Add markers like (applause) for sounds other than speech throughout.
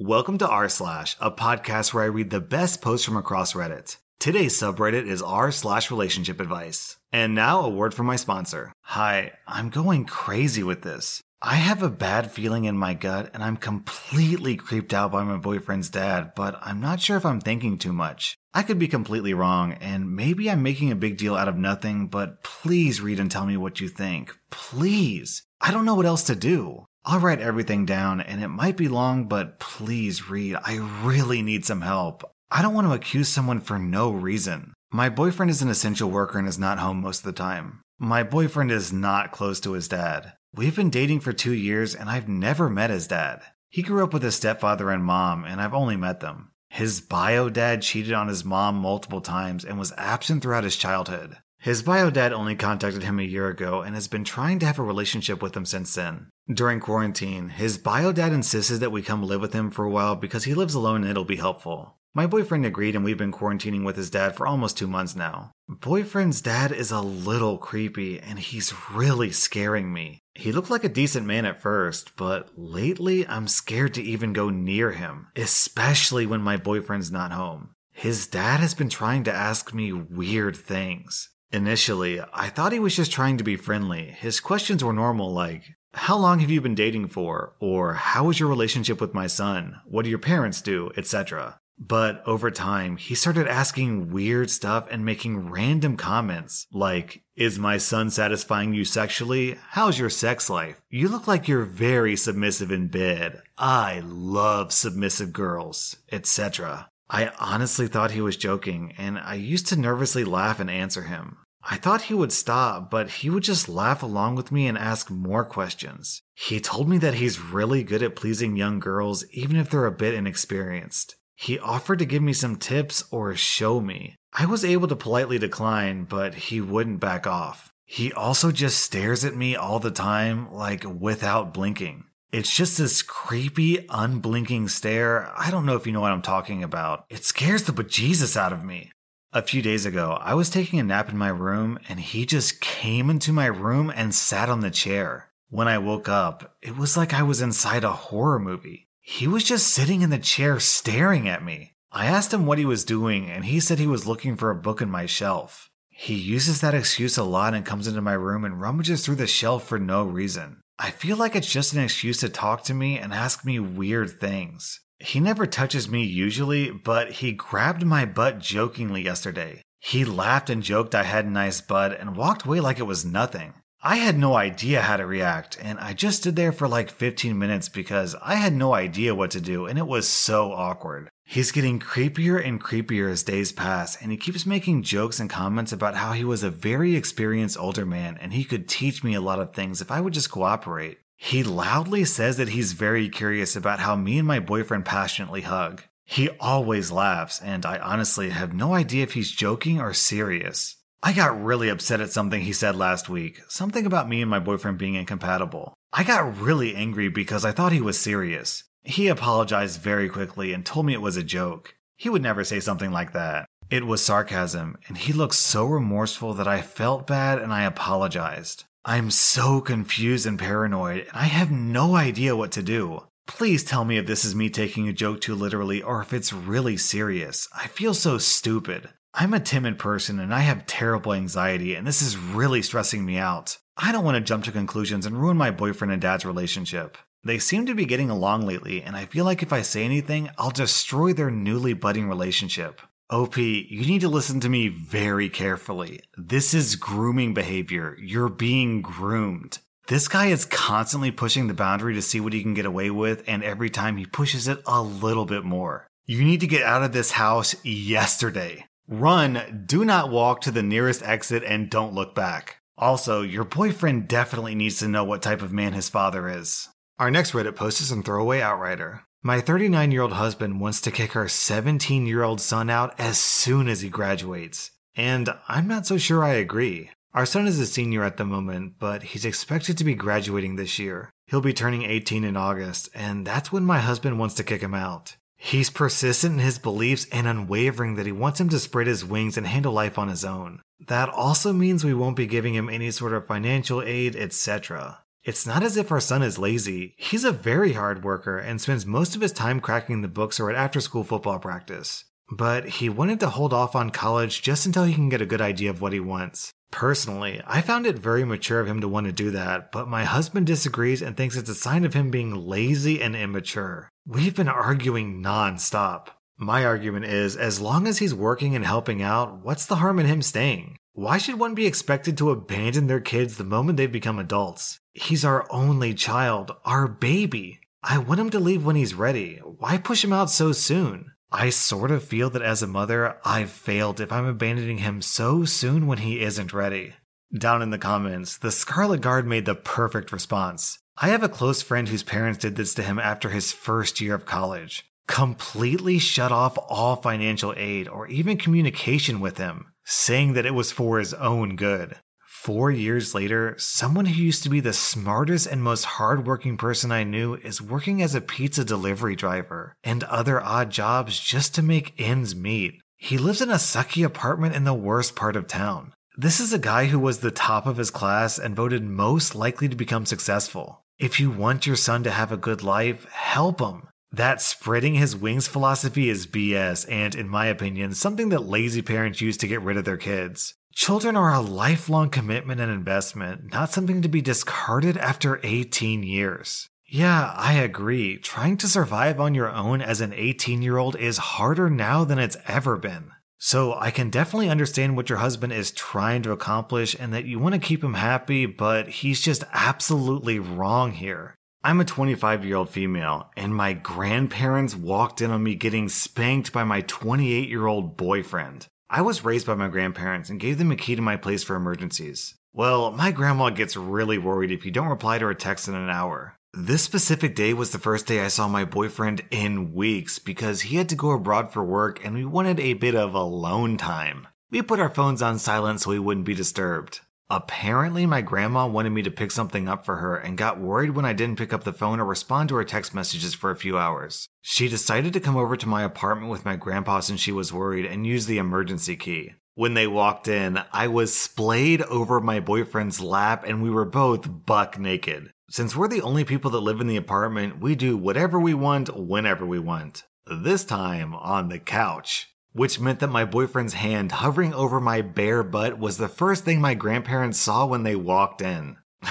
Welcome to r slash, a podcast where I read the best posts from across Reddit. Today's subreddit is r slash relationship advice. And now a word from my sponsor. Hi, I'm going crazy with this. I have a bad feeling in my gut and I'm completely creeped out by my boyfriend's dad, but I'm not sure if I'm thinking too much. I could be completely wrong and maybe I'm making a big deal out of nothing, but please read and tell me what you think. Please. I don't know what else to do. I'll write everything down and it might be long, but please read. I really need some help. I don't want to accuse someone for no reason. My boyfriend is an essential worker and is not home most of the time. My boyfriend is not close to his dad. We've been dating for two years and I've never met his dad. He grew up with his stepfather and mom, and I've only met them. His bio dad cheated on his mom multiple times and was absent throughout his childhood. His bio dad only contacted him a year ago and has been trying to have a relationship with him since then. During quarantine, his bio dad insisted that we come live with him for a while because he lives alone and it'll be helpful. My boyfriend agreed and we've been quarantining with his dad for almost two months now. Boyfriend's dad is a little creepy and he's really scaring me. He looked like a decent man at first, but lately I'm scared to even go near him, especially when my boyfriend's not home. His dad has been trying to ask me weird things. Initially, I thought he was just trying to be friendly. His questions were normal, like, How long have you been dating for? Or, How is your relationship with my son? What do your parents do? etc. But over time, he started asking weird stuff and making random comments like, Is my son satisfying you sexually? How's your sex life? You look like you're very submissive in bed. I love submissive girls, etc. I honestly thought he was joking, and I used to nervously laugh and answer him. I thought he would stop, but he would just laugh along with me and ask more questions. He told me that he's really good at pleasing young girls, even if they're a bit inexperienced. He offered to give me some tips or show me. I was able to politely decline, but he wouldn't back off. He also just stares at me all the time, like without blinking. It's just this creepy, unblinking stare. I don't know if you know what I'm talking about. It scares the bejesus out of me. A few days ago, I was taking a nap in my room and he just came into my room and sat on the chair. When I woke up, it was like I was inside a horror movie. He was just sitting in the chair staring at me. I asked him what he was doing, and he said he was looking for a book in my shelf. He uses that excuse a lot and comes into my room and rummages through the shelf for no reason. I feel like it's just an excuse to talk to me and ask me weird things. He never touches me usually, but he grabbed my butt jokingly yesterday. He laughed and joked I had a nice butt and walked away like it was nothing. I had no idea how to react, and I just stood there for like 15 minutes because I had no idea what to do, and it was so awkward. He's getting creepier and creepier as days pass, and he keeps making jokes and comments about how he was a very experienced older man and he could teach me a lot of things if I would just cooperate. He loudly says that he's very curious about how me and my boyfriend passionately hug. He always laughs, and I honestly have no idea if he's joking or serious. I got really upset at something he said last week, something about me and my boyfriend being incompatible. I got really angry because I thought he was serious. He apologized very quickly and told me it was a joke. He would never say something like that. It was sarcasm, and he looked so remorseful that I felt bad and I apologized. I'm so confused and paranoid, and I have no idea what to do. Please tell me if this is me taking a joke too literally or if it's really serious. I feel so stupid. I'm a timid person and I have terrible anxiety, and this is really stressing me out. I don't want to jump to conclusions and ruin my boyfriend and dad's relationship. They seem to be getting along lately, and I feel like if I say anything, I'll destroy their newly budding relationship. OP, you need to listen to me very carefully. This is grooming behavior. You're being groomed. This guy is constantly pushing the boundary to see what he can get away with, and every time he pushes it a little bit more. You need to get out of this house yesterday. Run, do not walk to the nearest exit, and don't look back. Also, your boyfriend definitely needs to know what type of man his father is. Our next Reddit post is from Throwaway Outrider. My 39 year old husband wants to kick our 17 year old son out as soon as he graduates. And I'm not so sure I agree. Our son is a senior at the moment, but he's expected to be graduating this year. He'll be turning 18 in August, and that's when my husband wants to kick him out. He's persistent in his beliefs and unwavering that he wants him to spread his wings and handle life on his own. That also means we won't be giving him any sort of financial aid, etc. It's not as if our son is lazy. He's a very hard worker and spends most of his time cracking the books or at after school football practice. But he wanted to hold off on college just until he can get a good idea of what he wants. Personally, I found it very mature of him to want to do that, but my husband disagrees and thinks it's a sign of him being lazy and immature. We've been arguing nonstop. My argument is as long as he's working and helping out, what's the harm in him staying? Why should one be expected to abandon their kids the moment they've become adults? He's our only child, our baby. I want him to leave when he's ready. Why push him out so soon? I sort of feel that as a mother, I've failed if I'm abandoning him so soon when he isn't ready. Down in the comments, the Scarlet Guard made the perfect response. I have a close friend whose parents did this to him after his first year of college. Completely shut off all financial aid or even communication with him, saying that it was for his own good. Four years later, someone who used to be the smartest and most hardworking person I knew is working as a pizza delivery driver and other odd jobs just to make ends meet. He lives in a sucky apartment in the worst part of town. This is a guy who was the top of his class and voted most likely to become successful. If you want your son to have a good life, help him. That spreading his wings philosophy is BS and, in my opinion, something that lazy parents use to get rid of their kids. Children are a lifelong commitment and investment, not something to be discarded after 18 years. Yeah, I agree. Trying to survive on your own as an 18 year old is harder now than it's ever been. So I can definitely understand what your husband is trying to accomplish and that you want to keep him happy, but he's just absolutely wrong here. I'm a 25 year old female, and my grandparents walked in on me getting spanked by my 28 year old boyfriend. I was raised by my grandparents and gave them a key to my place for emergencies. Well, my grandma gets really worried if you don't reply to her text in an hour. This specific day was the first day I saw my boyfriend in weeks because he had to go abroad for work and we wanted a bit of alone time. We put our phones on silent so we wouldn't be disturbed. Apparently, my grandma wanted me to pick something up for her and got worried when I didn't pick up the phone or respond to her text messages for a few hours. She decided to come over to my apartment with my grandpa since she was worried and use the emergency key. When they walked in, I was splayed over my boyfriend's lap and we were both buck naked. Since we're the only people that live in the apartment, we do whatever we want whenever we want. This time on the couch which meant that my boyfriend's hand hovering over my bare butt was the first thing my grandparents saw when they walked in. (laughs)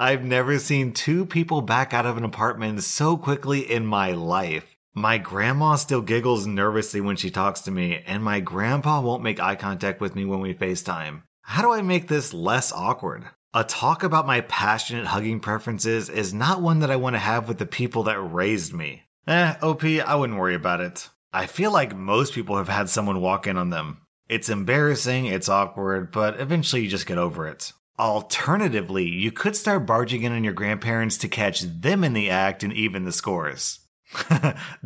I've never seen two people back out of an apartment so quickly in my life. My grandma still giggles nervously when she talks to me, and my grandpa won't make eye contact with me when we FaceTime. How do I make this less awkward? A talk about my passionate hugging preferences is not one that I want to have with the people that raised me. Eh, OP, I wouldn't worry about it. I feel like most people have had someone walk in on them. It's embarrassing, it's awkward, but eventually you just get over it. Alternatively, you could start barging in on your grandparents to catch them in the act and even the scores. (laughs)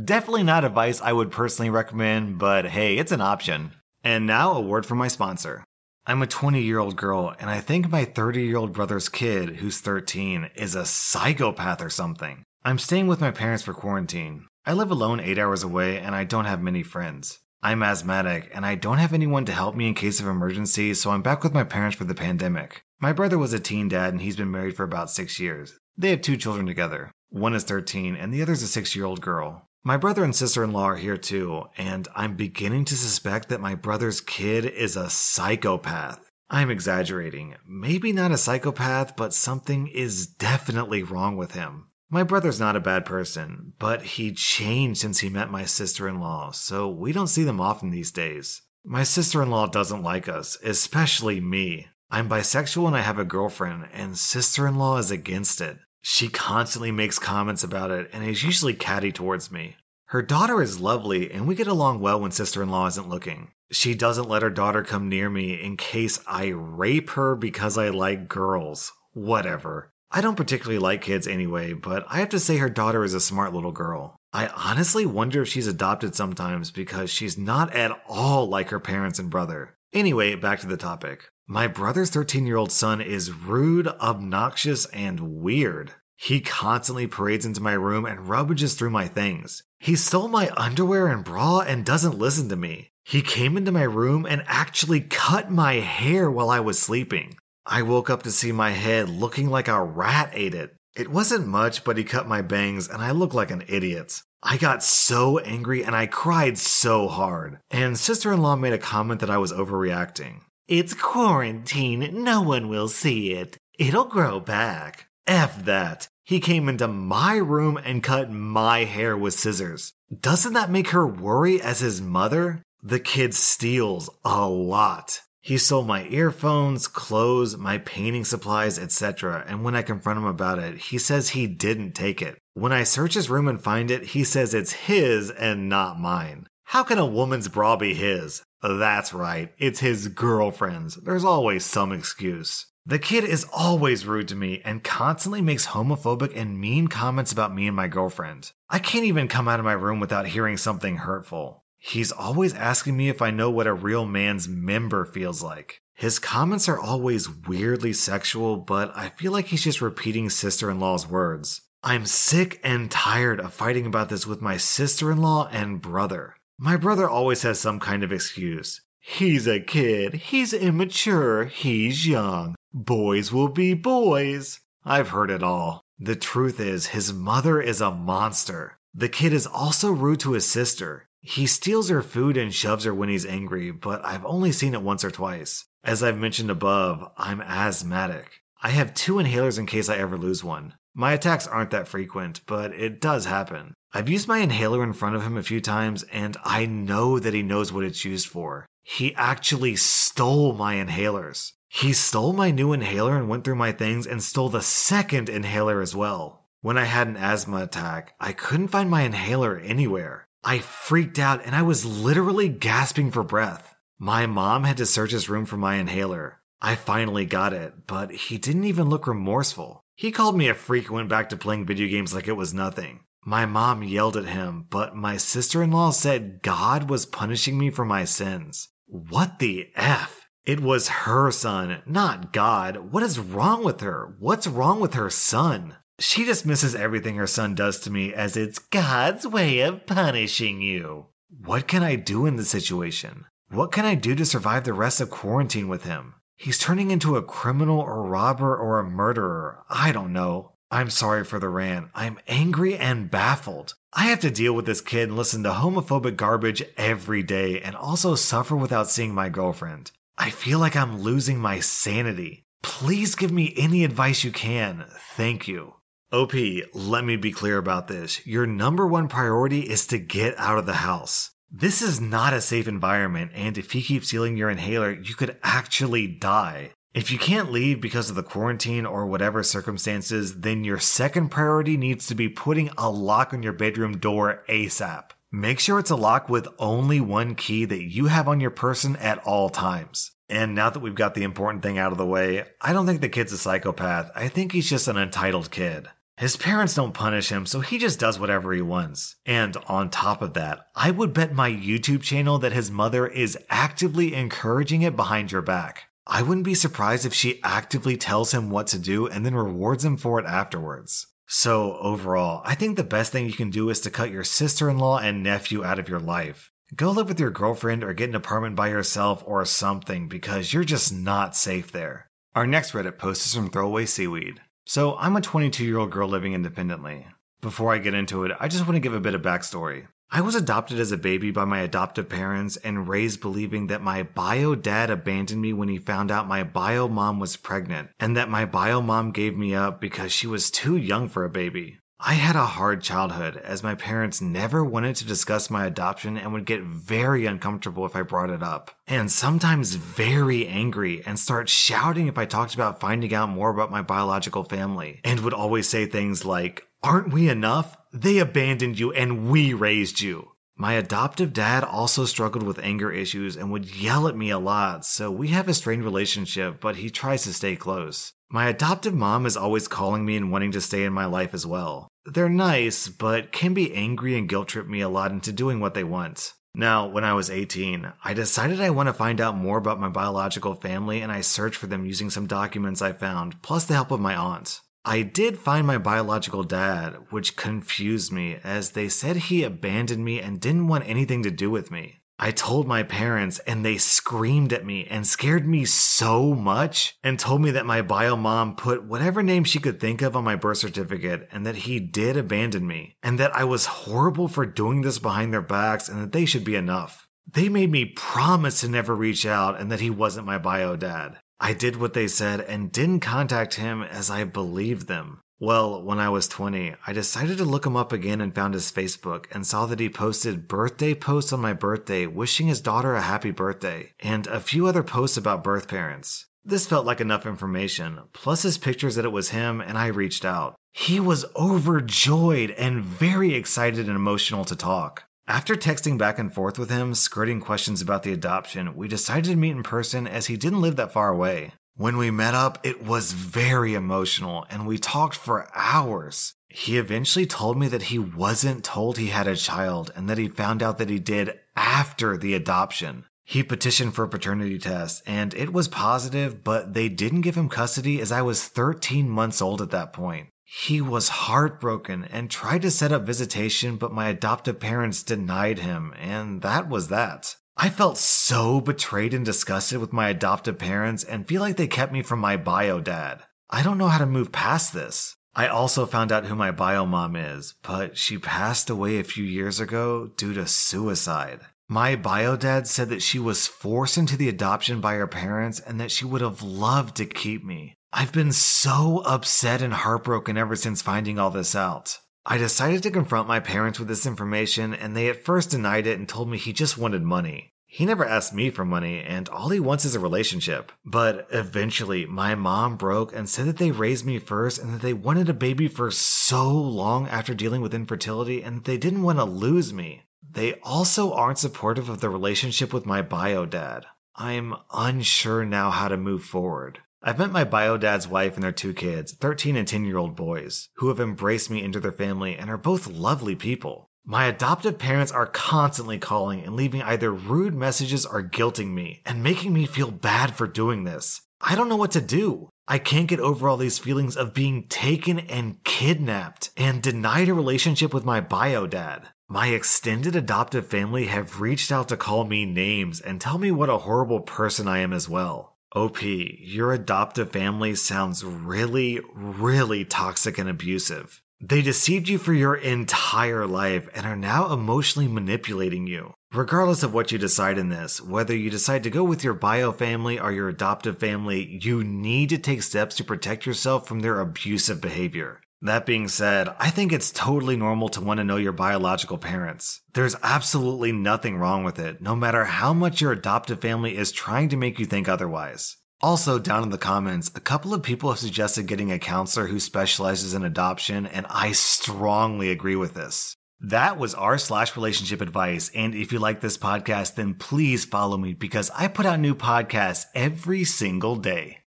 Definitely not advice I would personally recommend, but hey, it's an option. And now a word from my sponsor. I'm a 20 year old girl, and I think my 30 year old brother's kid, who's 13, is a psychopath or something. I'm staying with my parents for quarantine. I live alone eight hours away and I don't have many friends. I'm asthmatic and I don't have anyone to help me in case of emergency, so I'm back with my parents for the pandemic. My brother was a teen dad and he's been married for about six years. They have two children together. One is 13 and the other is a six year old girl. My brother and sister in law are here too, and I'm beginning to suspect that my brother's kid is a psychopath. I'm exaggerating. Maybe not a psychopath, but something is definitely wrong with him. My brother's not a bad person, but he changed since he met my sister in law, so we don't see them often these days. My sister in law doesn't like us, especially me. I'm bisexual and I have a girlfriend, and sister in law is against it. She constantly makes comments about it and is usually catty towards me. Her daughter is lovely, and we get along well when sister in law isn't looking. She doesn't let her daughter come near me in case I rape her because I like girls. Whatever. I don't particularly like kids anyway, but I have to say her daughter is a smart little girl. I honestly wonder if she's adopted sometimes because she's not at all like her parents and brother. Anyway, back to the topic. My brother's 13 year old son is rude, obnoxious, and weird. He constantly parades into my room and rubbages through my things. He stole my underwear and bra and doesn't listen to me. He came into my room and actually cut my hair while I was sleeping. I woke up to see my head looking like a rat ate it. It wasn't much, but he cut my bangs and I looked like an idiot. I got so angry and I cried so hard. And sister in law made a comment that I was overreacting. It's quarantine, no one will see it. It'll grow back. F that. He came into my room and cut my hair with scissors. Doesn't that make her worry as his mother? The kid steals a lot. He stole my earphones, clothes, my painting supplies, etc. And when I confront him about it, he says he didn't take it. When I search his room and find it, he says it's his and not mine. How can a woman's bra be his? That's right, it's his girlfriend's. There's always some excuse. The kid is always rude to me and constantly makes homophobic and mean comments about me and my girlfriend. I can't even come out of my room without hearing something hurtful. He's always asking me if I know what a real man's member feels like. His comments are always weirdly sexual, but I feel like he's just repeating sister in law's words. I'm sick and tired of fighting about this with my sister in law and brother. My brother always has some kind of excuse. He's a kid, he's immature, he's young. Boys will be boys. I've heard it all. The truth is, his mother is a monster. The kid is also rude to his sister. He steals her food and shoves her when he's angry, but I've only seen it once or twice. As I've mentioned above, I'm asthmatic. I have two inhalers in case I ever lose one. My attacks aren't that frequent, but it does happen. I've used my inhaler in front of him a few times, and I know that he knows what it's used for. He actually stole my inhalers. He stole my new inhaler and went through my things and stole the second inhaler as well. When I had an asthma attack, I couldn't find my inhaler anywhere. I freaked out and I was literally gasping for breath. My mom had to search his room for my inhaler. I finally got it, but he didn't even look remorseful. He called me a freak and went back to playing video games like it was nothing. My mom yelled at him, but my sister in law said God was punishing me for my sins. What the F? It was her son, not God. What is wrong with her? What's wrong with her son? She dismisses everything her son does to me as it's God's way of punishing you. What can I do in this situation? What can I do to survive the rest of quarantine with him? He's turning into a criminal or robber or a murderer. I don't know. I'm sorry for the rant. I'm angry and baffled. I have to deal with this kid and listen to homophobic garbage every day and also suffer without seeing my girlfriend. I feel like I'm losing my sanity. Please give me any advice you can. Thank you. OP, let me be clear about this. Your number one priority is to get out of the house. This is not a safe environment, and if he keeps stealing your inhaler, you could actually die. If you can't leave because of the quarantine or whatever circumstances, then your second priority needs to be putting a lock on your bedroom door ASAP. Make sure it's a lock with only one key that you have on your person at all times. And now that we've got the important thing out of the way, I don't think the kid's a psychopath. I think he's just an entitled kid. His parents don't punish him, so he just does whatever he wants. And on top of that, I would bet my YouTube channel that his mother is actively encouraging it behind your back. I wouldn't be surprised if she actively tells him what to do and then rewards him for it afterwards. So, overall, I think the best thing you can do is to cut your sister in law and nephew out of your life. Go live with your girlfriend or get an apartment by yourself or something because you're just not safe there. Our next Reddit post is from Throwaway Seaweed. So, I'm a 22 year old girl living independently. Before I get into it, I just want to give a bit of backstory. I was adopted as a baby by my adoptive parents and raised believing that my bio dad abandoned me when he found out my bio mom was pregnant and that my bio mom gave me up because she was too young for a baby. I had a hard childhood as my parents never wanted to discuss my adoption and would get very uncomfortable if I brought it up, and sometimes very angry and start shouting if I talked about finding out more about my biological family, and would always say things like, Aren't we enough? They abandoned you and we raised you. My adoptive dad also struggled with anger issues and would yell at me a lot, so we have a strained relationship, but he tries to stay close. My adoptive mom is always calling me and wanting to stay in my life as well. They're nice, but can be angry and guilt trip me a lot into doing what they want. Now, when I was 18, I decided I want to find out more about my biological family and I searched for them using some documents I found, plus the help of my aunt. I did find my biological dad, which confused me as they said he abandoned me and didn't want anything to do with me. I told my parents and they screamed at me and scared me so much and told me that my bio mom put whatever name she could think of on my birth certificate and that he did abandon me and that I was horrible for doing this behind their backs and that they should be enough. They made me promise to never reach out and that he wasn't my bio dad. I did what they said and didn't contact him as I believed them. Well, when I was 20, I decided to look him up again and found his Facebook and saw that he posted birthday posts on my birthday wishing his daughter a happy birthday and a few other posts about birth parents. This felt like enough information, plus his pictures that it was him, and I reached out. He was overjoyed and very excited and emotional to talk. After texting back and forth with him, skirting questions about the adoption, we decided to meet in person as he didn't live that far away. When we met up, it was very emotional and we talked for hours. He eventually told me that he wasn't told he had a child and that he found out that he did after the adoption. He petitioned for a paternity test and it was positive, but they didn't give him custody as I was 13 months old at that point. He was heartbroken and tried to set up visitation, but my adoptive parents denied him, and that was that. I felt so betrayed and disgusted with my adoptive parents and feel like they kept me from my bio dad. I don't know how to move past this. I also found out who my bio mom is, but she passed away a few years ago due to suicide. My bio dad said that she was forced into the adoption by her parents and that she would have loved to keep me. I've been so upset and heartbroken ever since finding all this out. I decided to confront my parents with this information, and they at first denied it and told me he just wanted money. He never asked me for money, and all he wants is a relationship. But eventually, my mom broke and said that they raised me first and that they wanted a baby for so long after dealing with infertility and that they didn't want to lose me. They also aren't supportive of the relationship with my bio dad. I'm unsure now how to move forward. I've met my bio dad's wife and their two kids, 13 and 10 year old boys, who have embraced me into their family and are both lovely people. My adoptive parents are constantly calling and leaving either rude messages or guilting me and making me feel bad for doing this. I don't know what to do. I can't get over all these feelings of being taken and kidnapped and denied a relationship with my bio dad. My extended adoptive family have reached out to call me names and tell me what a horrible person I am as well. OP, your adoptive family sounds really, really toxic and abusive. They deceived you for your entire life and are now emotionally manipulating you. Regardless of what you decide in this, whether you decide to go with your bio family or your adoptive family, you need to take steps to protect yourself from their abusive behavior. That being said, I think it's totally normal to want to know your biological parents. There's absolutely nothing wrong with it, no matter how much your adoptive family is trying to make you think otherwise. Also, down in the comments, a couple of people have suggested getting a counselor who specializes in adoption, and I strongly agree with this. That was r slash relationship advice. And if you like this podcast, then please follow me because I put out new podcasts every single day.